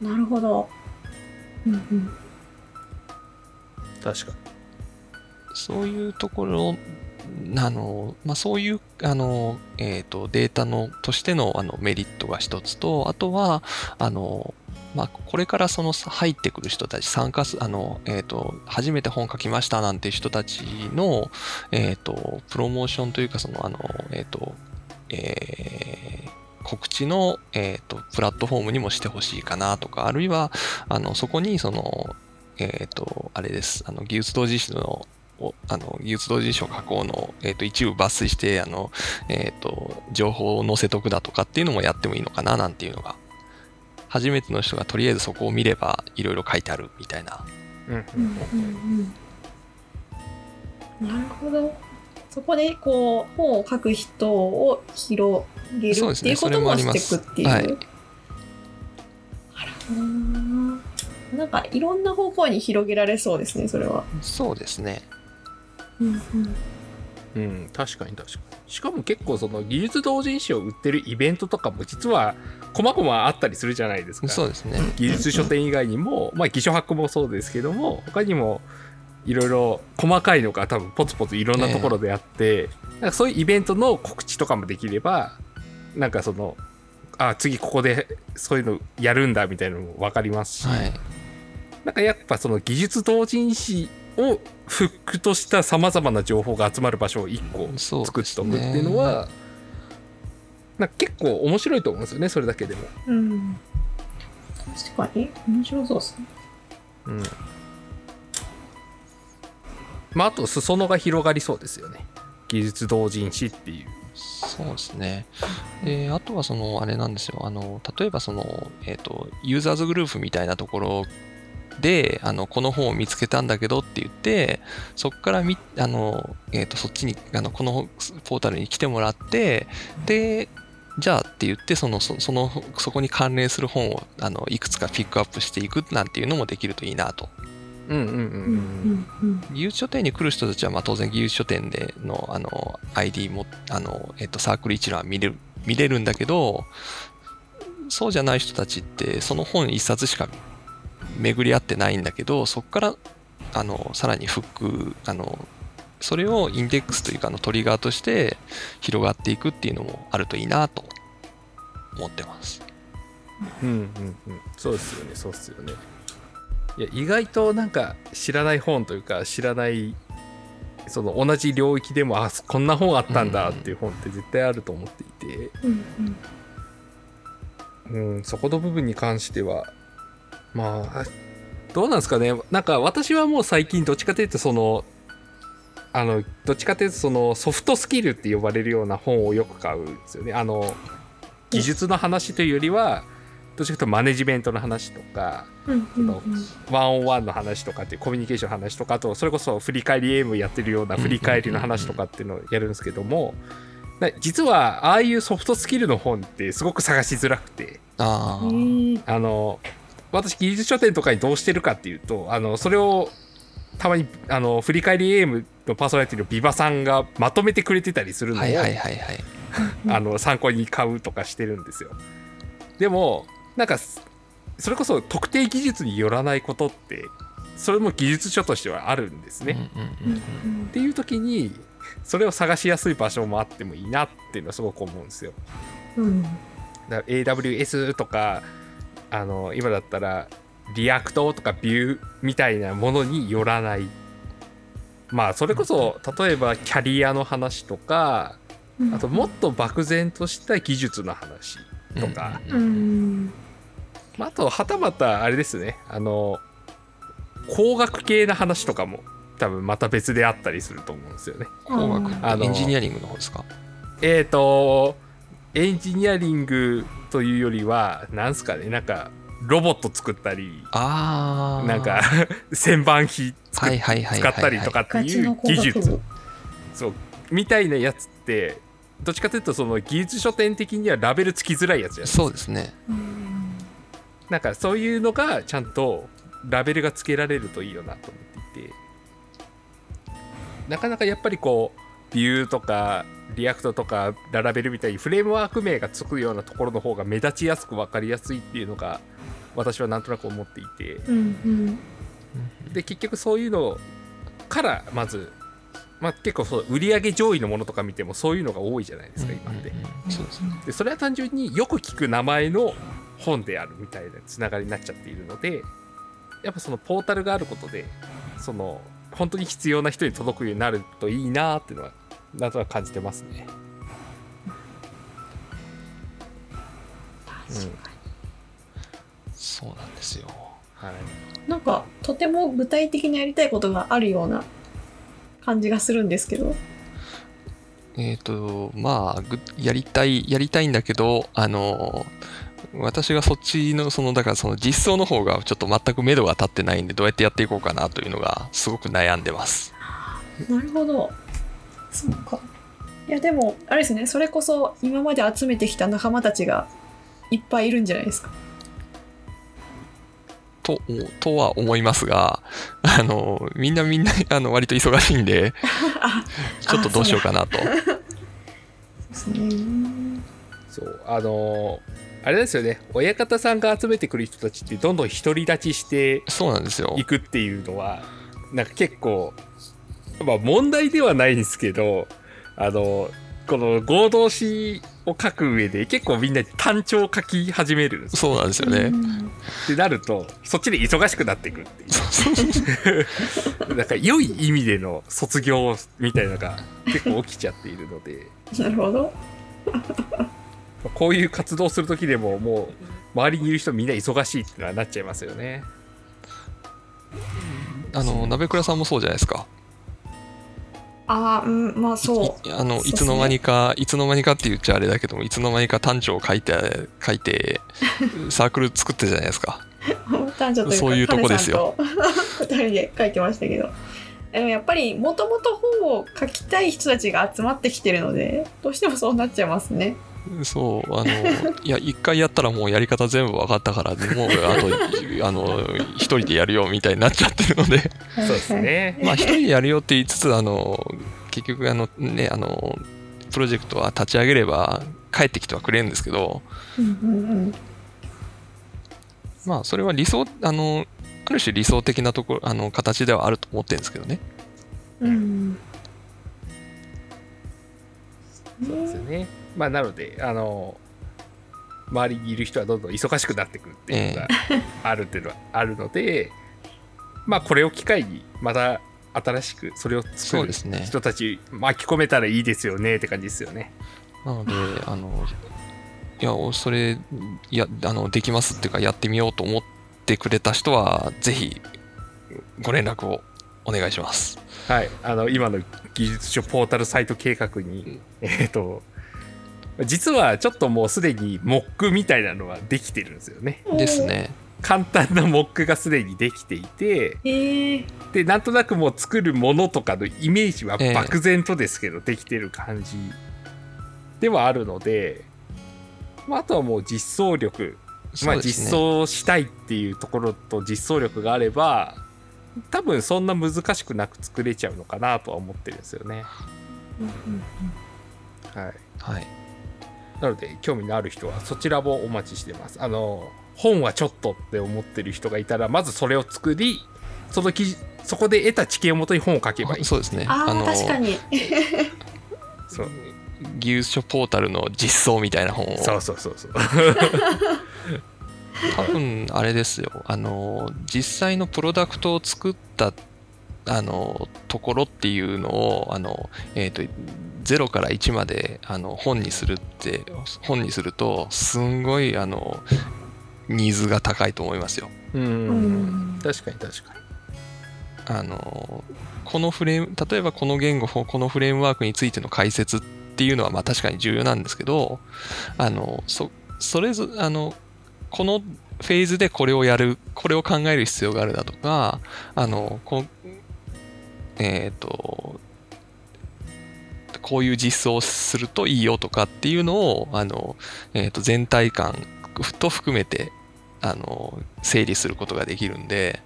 あなるほど。うんうん。確かに。そういうところあの、まあ、そういうあの、えー、とデータのとしてのあのメリットが一つとあとはあの、まあ、これからその入ってくる人たち参加すあの、えー、と初めて本書きましたなんて人たちの、えー、とプロモーションというかそのあの、えーとえー告知の、えー、とプラットフォームにもしてほしいかなとかあるいはあのそこにそのえっ、と、あれです。あの、技術同時誌の、あの技術同時書加工の、えー、と一部抜粋してあの、えー、と情報を載せとくだとかっていうのもやってもいいのかななんていうのが。初めての人がとりあえずそこを見ればいろいろ書いてあるみたいな。うんうんうん。うんなるほど。そこでこう本を書く人を広げるそうですねっていうこともしていくっていう。それもあります。なるほどな。なんかいろんな方向に広げられそうですねそれは。そうですねうんうんうん、確かに確かに。しかも結構その技術同人誌を売ってるイベントとかも実は細々あったりするじゃないですか。そうですね。技術書店以外にも、まあ、技書博もそうですけども他にもいろいろ細かいのが多分ポツポツいろんなところであって、なんかそういうイベントの告知とかもできればなんかそのあ次ここでそういうのやるんだみたいなのも分かりますし、はい。なんかやっぱその技術同人誌をフックとしたさまざまな情報が集まる場所を1個そう作っておくっていうのは、なんか結構面白いと思うんですよねそれだけでも。うん確かに面白そうですね。うんまあ、あと裾野が広がりそうですよね技術同人誌っていう。そうですね。で、あとはその、あれなんですよ。あの、例えばその、えっ、と、ユーザーズグループみたいなところで、あの、この本を見つけたんだけどって言って、そこからみ、あの、えっ、と、そっちに、あの、このポータルに来てもらって、で、じゃあって言って、その、そその、そこに関連する本を、あの、いくつかピックアップしていくなんていうのもできるといいなと。うんうんうん。うんうんうん技術書店に来る人たちはまあ当然技術書店でのあの ID もあの、えっと、サークル一覧は見れる見れるんだけどそうじゃない人たちってその本一冊しか巡り合ってないんだけどそこからあのさらにフックあのそれをインデックスというかあのトリガーとして広がっていくっていうのもあるといいなと思ってます。うんうんうんそうですよねそうですよね。いや意外となんか知らない本というか知らないその同じ領域でもあこんな本あったんだっていう本って絶対あると思っていて、うんうん、そこの部分に関してはまあ。どうなんですかね。なんか私はもう最近どっちかというとそのあのどっちかというとそのソフトスキルって呼ばれるような本をよく買うんですよね。あの技術の話というよりはどっちかというとマネジメントの話とかうんうんうん。ワンオンワンの話とかっていうコミュニケーションの話とかあとそれこそ振り返りゲームやってるような振り返りの話とかっていうのをやるんですけどもな実はああいうソフトスキルの本ってすごく探しづらくて。あの私技術書店とかにどうしてるかっていうとあのそれをたまにあの振り返りゲームのパーソナリティのビバさんがまとめてくれてたりするのを、はいはいはいはい。あの参考に買うとかしてるんですよ。でもなんかそれこそ特定技術によらないことってそれも技術書としてはあるんですね。うんうんうんうんっていう時にそれを探しやすい場所もあってもいいなっていうのはすごく思うんですよ。うん AWS とかあの今だったら React とか Vue みたいなものによらない。まあそれこそ例えばキャリアの話とかあともっと漠然とした技術の話とか、まあ、あとはたまたあれですね。あの工学系の話とかも多分また別であったりすると思うんですよね。工学エンジニアリングの方ですか？えーとエンジニアリングというよりはなんすかねなんかロボット作ったりああ。なんか 旋盤機使ったりとかっていう技術。部そうみたいなやつってどっちかというとその技術書典的にはラベルつきづらいやつじゃないですかそうですね。うん。なんかそういうのがちゃんとラベルがつけられるといいよなと思っていて。なかなかやっぱりこう Vue とか React とか Laravel みたいにフレームワーク名がつくようなところの方が目立ちやすく分かりやすいっていうのが私はなんとなく思っていてうんうんで結局そういうのからまず、まあ、結構そう売上上位のものとか見てもそういうのが多いじゃないですか今って。うんうんうんそうですね。でそれは単純によく聞く名前の本であるみたいなつながりになっちゃっているのでやっぱそのポータルがあることでその本当に必要な人に届くようになるといいなっていうのはなんとなく感じてますね。うんそうなんですよ。はい、なんかとても具体的にやりたいことがあるような感じがするんですけど。えっ、と、まあ、ぐやりたい、やりたいんだけど、あの、私がそっちのそのだからその実装の方がちょっと全く目処が立ってないんでどうやってやっていこうかなというのがすごく悩んでます。なるほどそうか。いやでもあれですねそれこそ今まで集めてきた仲間たちがいっぱいいるんじゃないですか。ととは思いますがあのみんなみんなあの割と忙しいんであ ちょっとどうしようかなと。ですね。そうあのあれですよね。親方さんが集めてくる人たちってどんどん独り立ちしてそうなんですよ。いくっていうのはなんか結構まあ問題ではないんですけどあのこの合同詩を書く上で結構みんな単調を書き始めるそうなんですよね。うんってなるとそっちで忙しくなっていくっていう。なんか良い意味での卒業みたいなのが結構起きちゃっているので。なるほど。こういう活動する時でももう周りにいる人みんな忙しいっていうのはなっちゃいますよね。あの鍋倉さんもそうじゃないですかああうんまあそう。いあのいつの間にかいつの間にかって言っちゃあれだけどもいつの間にか単調を書いて書いてサークル作ってたじゃないですか。男女というかそういうとこですよ。人で書いてましたけど。でもやっぱりもともと本を書きたい人たちが集まってきてるのでどうしてもそうなっちゃいますねそうあのいや一回やったらもうやり方全部分かったからもうあと あの一人でやるよみたいになっちゃってるので。そうですね。まあ一人でやるよって言いつつあの結局あのねあのプロジェクトは立ち上げれば帰ってきてはくれるんですけど。まあそれは理想あのある種理想的なところあの形ではあると思ってるんですけどね。うんうん。そうですよねまあなのであの周りにいる人はどんどん忙しくなってくるっていうのが あるっていうのはあるので、まあこれを機会にまた新しくそれをそ作る人たち巻き込めたらいいですよねって感じですよね。なのであのいやそれやあのできますっていうかやってみようと思ってくれた人はぜひご連絡をお願いします。はい、あの今の技術書ポータルサイト計画に、えっ、と実はちょっともうすでにモックみたいなのはできてるんですよね。ですね。簡単なモックがすでにできていてへえでなんとなくもう作るものとかのイメージはええ。漠然とですけど、できてる感じではあるので、まあ、あとはもう実装力、まあ、実装したいっていうところと実装力があれば多分そんな難しくなく作れちゃうのかなとは思ってるんですよね。はい、はいなので興味のある人はそちらもお待ちしてます。あの本はちょっとって思ってる人がいたらまずそれを作りその記事そこで得た知見をもとに本を書けばいい。そうですねああの確かにそう技術書ポータルの実装みたいな本をそうそうそうそう。多分あれですよあの実際のプロダクトを作ったあのところっていうのをあの、えー、と0から1まであの本にするって本にするとすんごいあのニーズが高いと思いますよ。ううんん確かに確かに。あのこのフレーム例えばこの言語このフレームワークについての解説っていうのはまあ確かに重要なんですけどあのそそれぞあのこのフェーズでこれをやるこれを考える必要があるだとかあのこえっ、とこういう実装をするといいよとかっていうのをあの、えー、と全体感と含めてあの整理することができるんで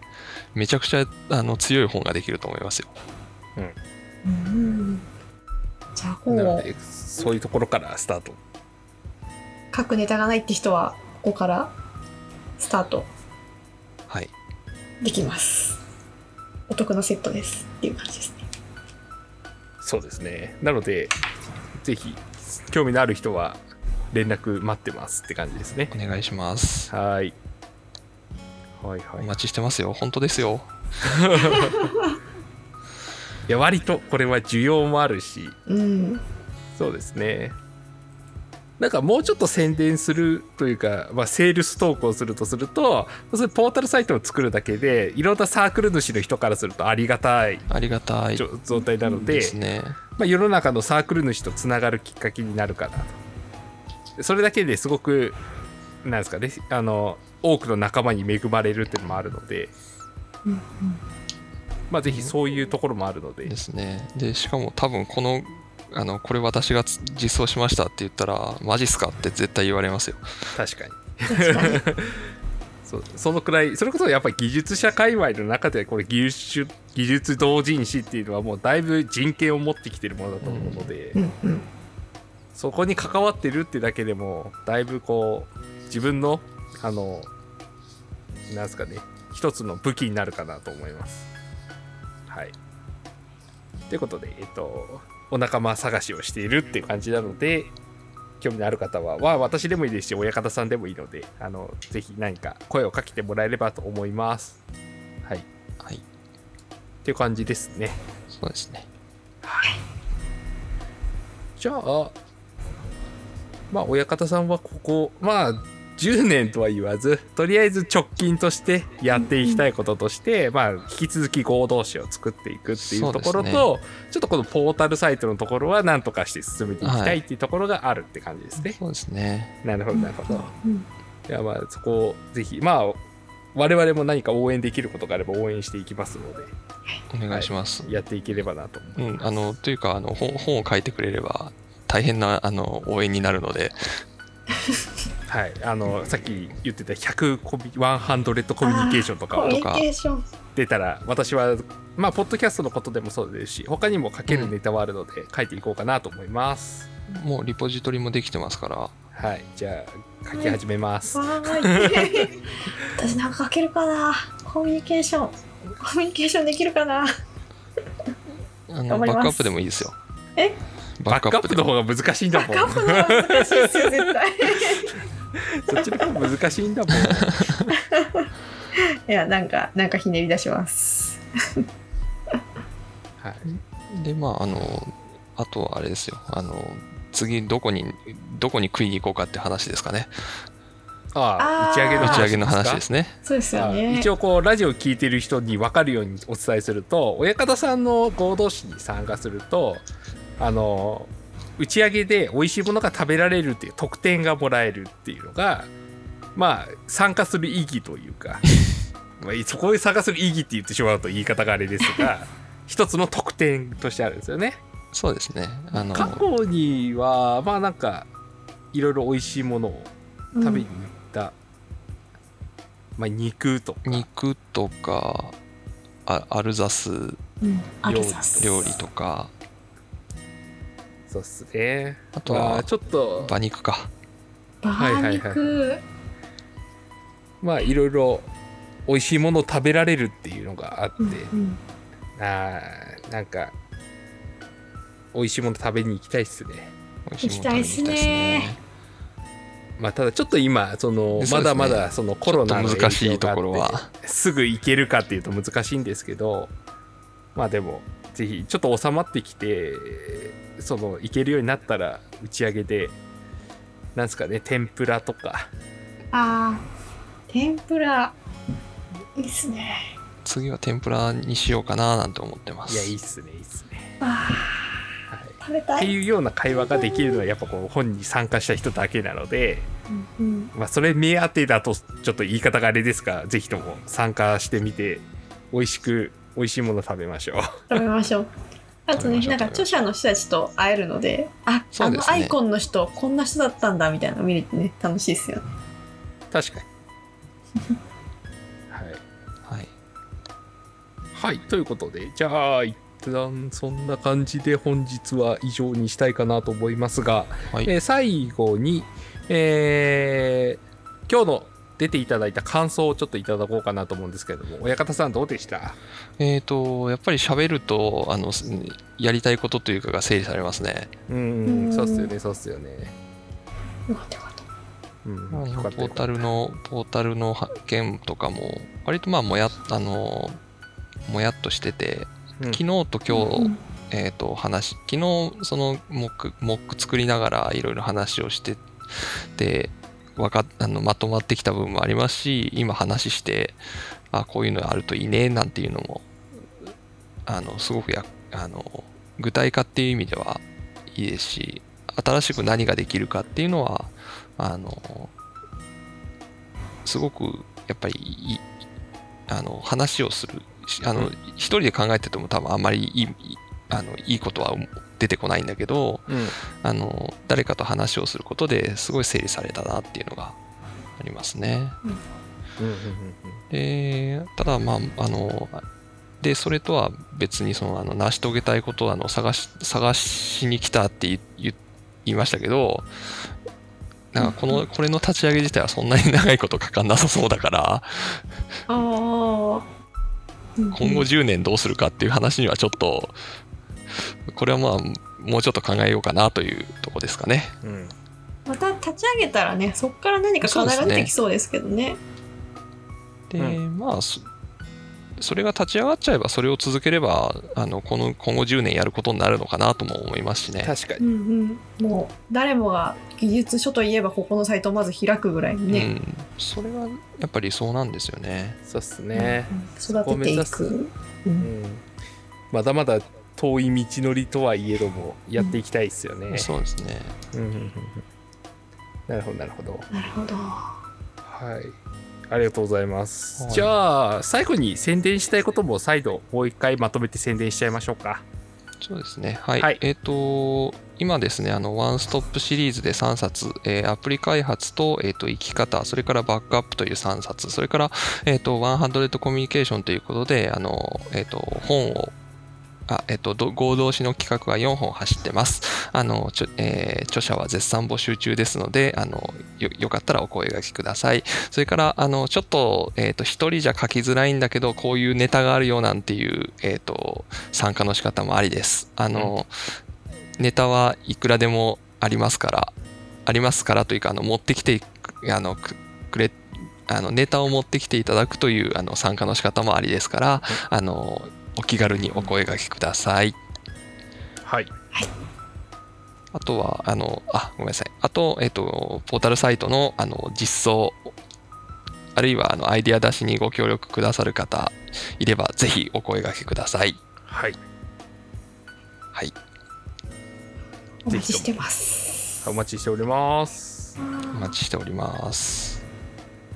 めちゃくちゃあの強い本ができると思いますよ。うん。じゃあ本をなのでそういうところからスタート。書くネタがないって人はここからスタート。はい。できます。お得なセットです。っていう感じです。ねそうですね。なのでぜひ興味のある人は連絡待ってますって感じですね。お願いします。はい。はいはい。お待ちしてますよ。本当ですよ。いや割とこれは需要もあるしうんそうですねなんかもうちょっと宣伝するというか、まあ、セールス投稿するとするとそれポータルサイトを作るだけでいろんなサークル主の人からするとありがたいありがたい。状状態なのでですね。まあ、世の中のサークル主とつながるきっかけになるかなとそれだけですごくなんですかねあの多くの仲間に恵まれるっていうのもあるので、うんうん。まあ、ぜひそういうところもあるので、ですね。で、しかも多分この、あの、これ私が実装しましたって言ったら、マジっすかって絶対言われますよ。確かに。そそのくらいそれこそやっぱり技術者界隈の中でこれ技術技術同人誌っていうのはもうだいぶ人権を持ってきてるものだと思うので、うんそこに関わってるってだけでもだいぶこう自分のあのなんですかね一つの武器になるかなと思います。はい。ということでえっとお仲間探しをしているっていう感じなので興味のある方は、は私でもいいですし、親方さんでもいいので、あのぜひ何か声をかけてもらえればと思います。はい。っはい。ていう感じですね。そうですね。じゃあ、まあ、親方さんはここ、まあ、10年とは言わず、とりあえず直近としてやっていきたいこととして、まあ、引き続き合同誌を作っていくっていうところと、ちょっとこのポータルサイトのところは何とかして進めていきたいっていうところがあるって感じですね。そうですね。なるほど、なるほど。うんいや、まあ、そこをぜひ、まあ、我々も何か応援できることがあれば応援していきますので、お願いします。やっていければなと思います。うん、あの、というか、あの、本本を書いてくれれば、大変な、あの、応援になるので、はい、あのさっき言ってた100コミ100コミュニケーションとかをコミュニケーション。出たら私はまあポッドキャストのことでもそうですし他にも書けるネタはあるので書いていこうかなと思います、もうリポジトリもできてますから、はい。じゃあ書き始めます、わーい。私なんか書けるかな？コミュニケーション。コミュニケーションできるかな？あのバックアップでもいいですよ。え？バックアップの方がが難しいんだもん。バックアップの方が難しいですよ絶対 そっちの方が難しいんだもん。いやなんかなんかひねり出します。はい。で、まあ、あの、あとはあれですよ。あの、次どこに、どこに食いに行こうかって話ですかね。ああ打ち上げの話打ち上げの話かですね。そうですよあね一応こうラジオ聞いてる人に分かるようにお伝えすると親方さんの合同誌に参加するとあの打ち上げで美味しいものが食べられるっていう特典がもらえるっていうのがまあ参加する意義というか まあそこで参加する意義って言ってしまうと言い方があれですが 一つの特典としてあるんですよね。そうですね。あの、過去にはまあなんかいろいろ美味しいものを食べに行った、まあ、肉とか。肉とか、あアルザスうん。アルザス。料理とか、そうっすね。あとはまあちょっと。馬肉か。バー肉まあいろいろ美味しいものを食べられるっていうのがあって、うんうん。あーなんか美味しいもの食べに行きたいっすね。美味しいもの食べに行きたいですね。まあただちょっと今そのまだまだそのコロナの難しいところは。てすぐ行けるかっていうと難しいんですけどまあでもぜひちょっと収まってきてその行けるようになったら打ち上げでなんですかね天ぷらとか。あー天ぷらいいっすね。次は天ぷらにしようかななんて思ってます。いやいいっすねいいっすね。あはい。ー食べたい、っていうような会話ができるのはやっぱこう本に参加した人だけなので、うんうん。まあ、それ目当てだとちょっと言い方があれですがぜひとも参加してみて美味しく美味しいもの食べましょう。食べましょう。あとねなんか著者の人たちと会えるのであ、あのアイコンの人こんな人だったんだみたいなの見れてね楽しいですよね。確かに。はい、はい。はい、ということでじゃあ一旦そんな感じで本日は以上にしたいかなと思いますが、はい。えー最後に、えー今日の出ていただいた感想をちょっといただこうかなと思うんですけれども親方さんどうでした？えっ、と、やっぱり喋ると、あの、すやりたいことというかが整理されますね。うんうんそうっすよねそうっすよね。よかったよかった。うんあのよかった。ポータルの、ポータルのは件とかも、割とまあ、もや、あの、もやっとしてて、うん。昨日と今日、うん。えっ、と、話、昨日、その、モック、モック作りながら、いろいろ話をしてて、わかあのまとまってきた部分もありますし、今話して、あ、こういうのあるといいね、なんていうのも、あの、すごくや、あの、具体化っていう意味ではいいですし、新しく何ができるかっていうのは、あの、すごくやっぱりいあの話をするあの、一人で考えてても多分あんまりいいあのいいことは出てこないんだけどうん。あの誰かと話をすることですごい整理されたなっていうのがありますね。でただまああのでそれとは別にそのあの成し遂げたいことをあの探し探しに来たって言いましたけどなんかこのこれの立ち上げ自体はそんなに長いことかかんなさそうだから。今後10年どうするかっていう話にはちょっとこれはまあもうちょっと考えようかなというとこですかね。うんうんまた立ち上げたらね、そっから何か課題が出てきそうですけどね。で、うまあそそれが立ち上がっちゃえばそれを続ければあのこの今後10年やることになるのかなとも思いますしね。確かにうんうん。もう誰もが技術書といえばここのサイトをまず開くぐらいにね。うん、それはやっぱりそうなんですよね。そうっすね、うん育てていく。ううんん、まだまだ遠い道のりとはいえどもやっていきたいですよね、そうですね。うん。うんうんうん。なるほどなるほど。なるほど。はい。ありがとうございます、はい。じゃあ最後に宣伝したいことも再度もう一回まとめて宣伝しちゃいましょうか。そうですね。はい。はい。えっ、と、今ですね、あの、ワンストップシリーズで3冊、えーアプリ開発と、えっ、と、生き方、それからバックアップという3冊、それから、えっ、と、100コミュニケーションということで、あの、えっ、と、本を、あ、えっ、と、ど合同誌の企画が4本走ってます。あの、ちょえー著者は絶賛募集中ですので、あの、よ、よかったらお声掛けください。それから、あの、ちょっと、えっ、と、一人じゃ書きづらいんだけど、こういうネタがあるよなんていう、えっ、と、参加の仕方もありです。あの、ネタはいくらでもありますから、ありますからというか、あの、持ってきて、あの、くくれ、あの、ネタを持ってきていただくという、あの、参加の仕方もありですから、あの、お気軽にお声掛けください。はいあとは、あの、あ、ごめんなさい。あと、えっ、と、ポータルサイトの、あの、実装、あるいは、あの、アイディア出しにご協力くださる方いれば、ぜひお声掛けください。はいはい。お待ちしてます。お待ちしておりますお待ちしております。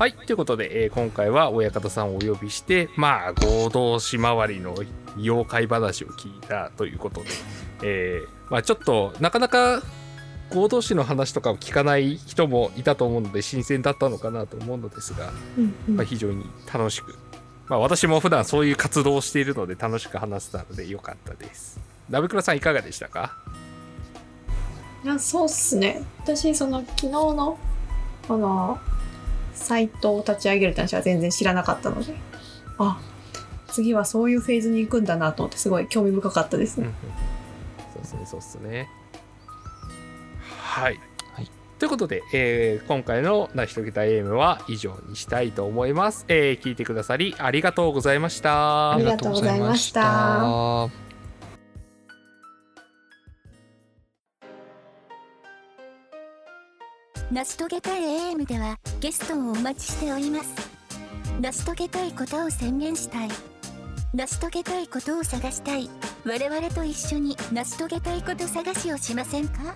はいということで、えー今回は親方さんをお呼びしてまあ合同市回りの妖怪話を聞いたということで、えーまあちょっとなかなか合同市の話とかを聞かない人もいたと思うので新鮮だったのかなと思うのですが、うんうん。まあ、非常に楽しく、まあ、私も普段そういう活動をしているので楽しく話せたのでよかったです。鍋倉さんいかがでしたか？いやそうっすね。私その昨日のこのサイトを立ち上げるって話は全然知らなかったのであ次はそういうフェーズに行くんだなと思ってすごい興味深かったですね、そうですね、そうですね。はい。はいということで、えー今回の成し遂げたエイムは以上にしたいと思います。えー聞いてくださりあり。がとうございましたありがとうございました成し遂げたいエームではゲストをお待ちしております。成し遂げたいことを宣言したい。成し遂げたいことを探したい。我々と一緒に成し遂げたいこと探しをしませんか？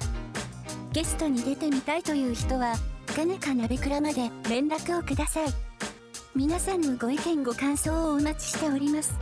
ゲストに出てみたいという人はかねかなべくらまで連絡をください。皆さんのご意見ご感想をお待ちしております。